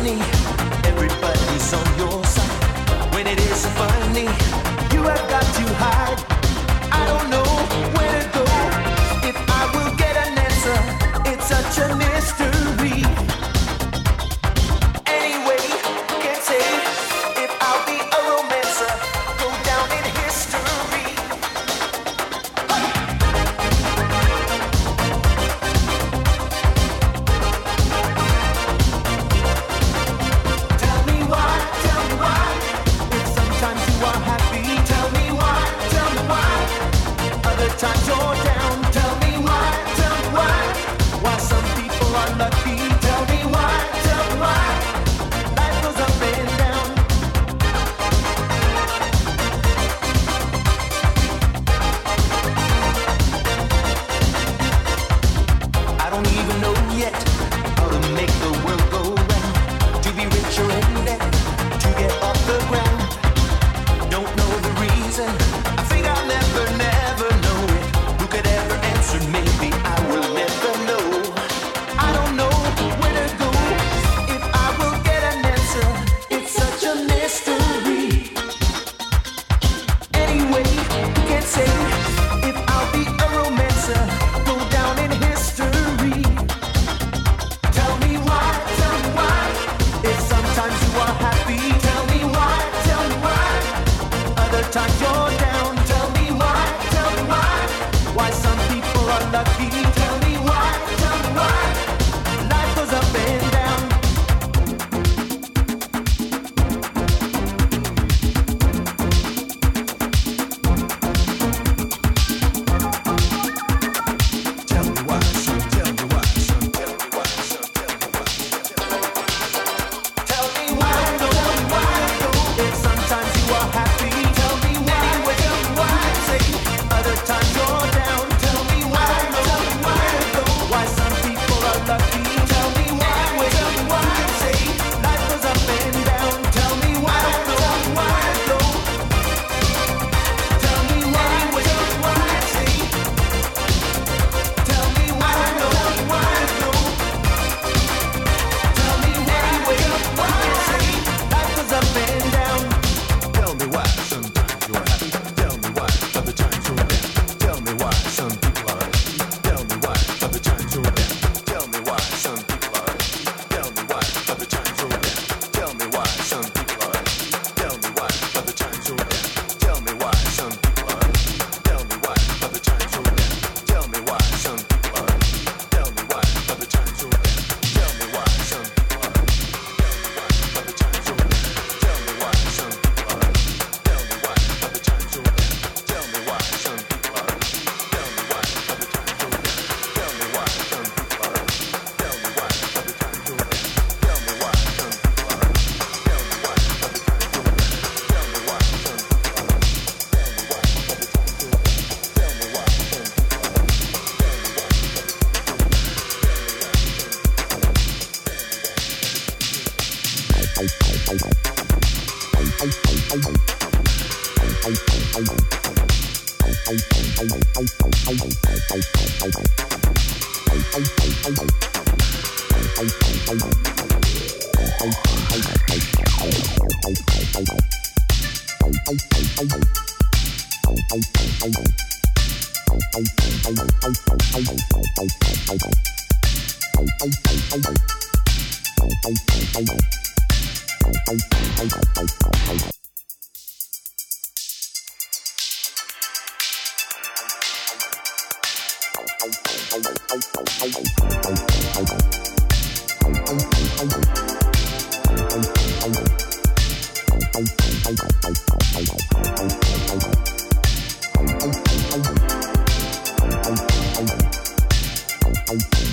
funny. Everybody's on your side when it isn't funny. You have got to hide. I don't know where.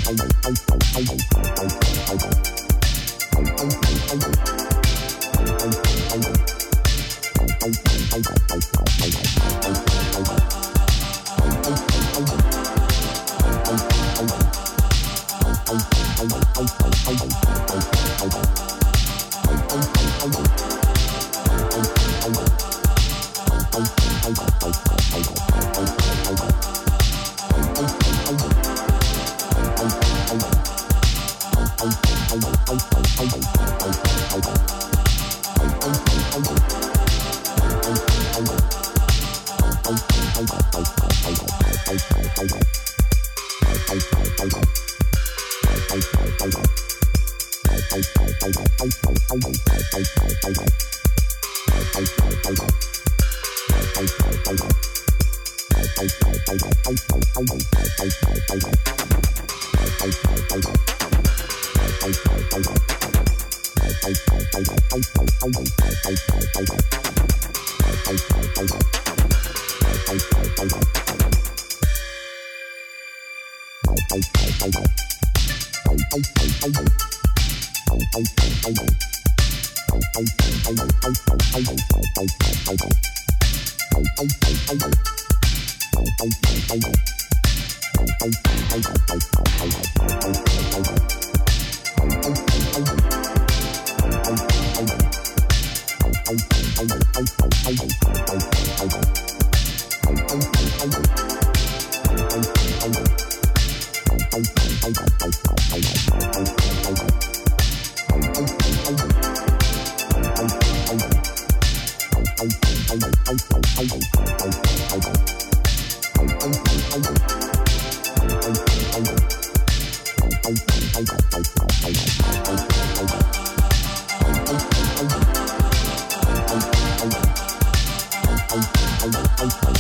Try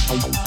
to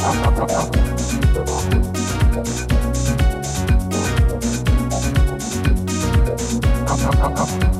Thank you.